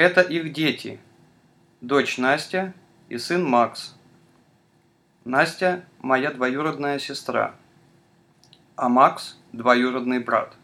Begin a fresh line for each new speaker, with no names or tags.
Это их дети. Дочь Настя и сын Макс. Настя – моя двоюродная сестра, а Макс – двоюродный брат.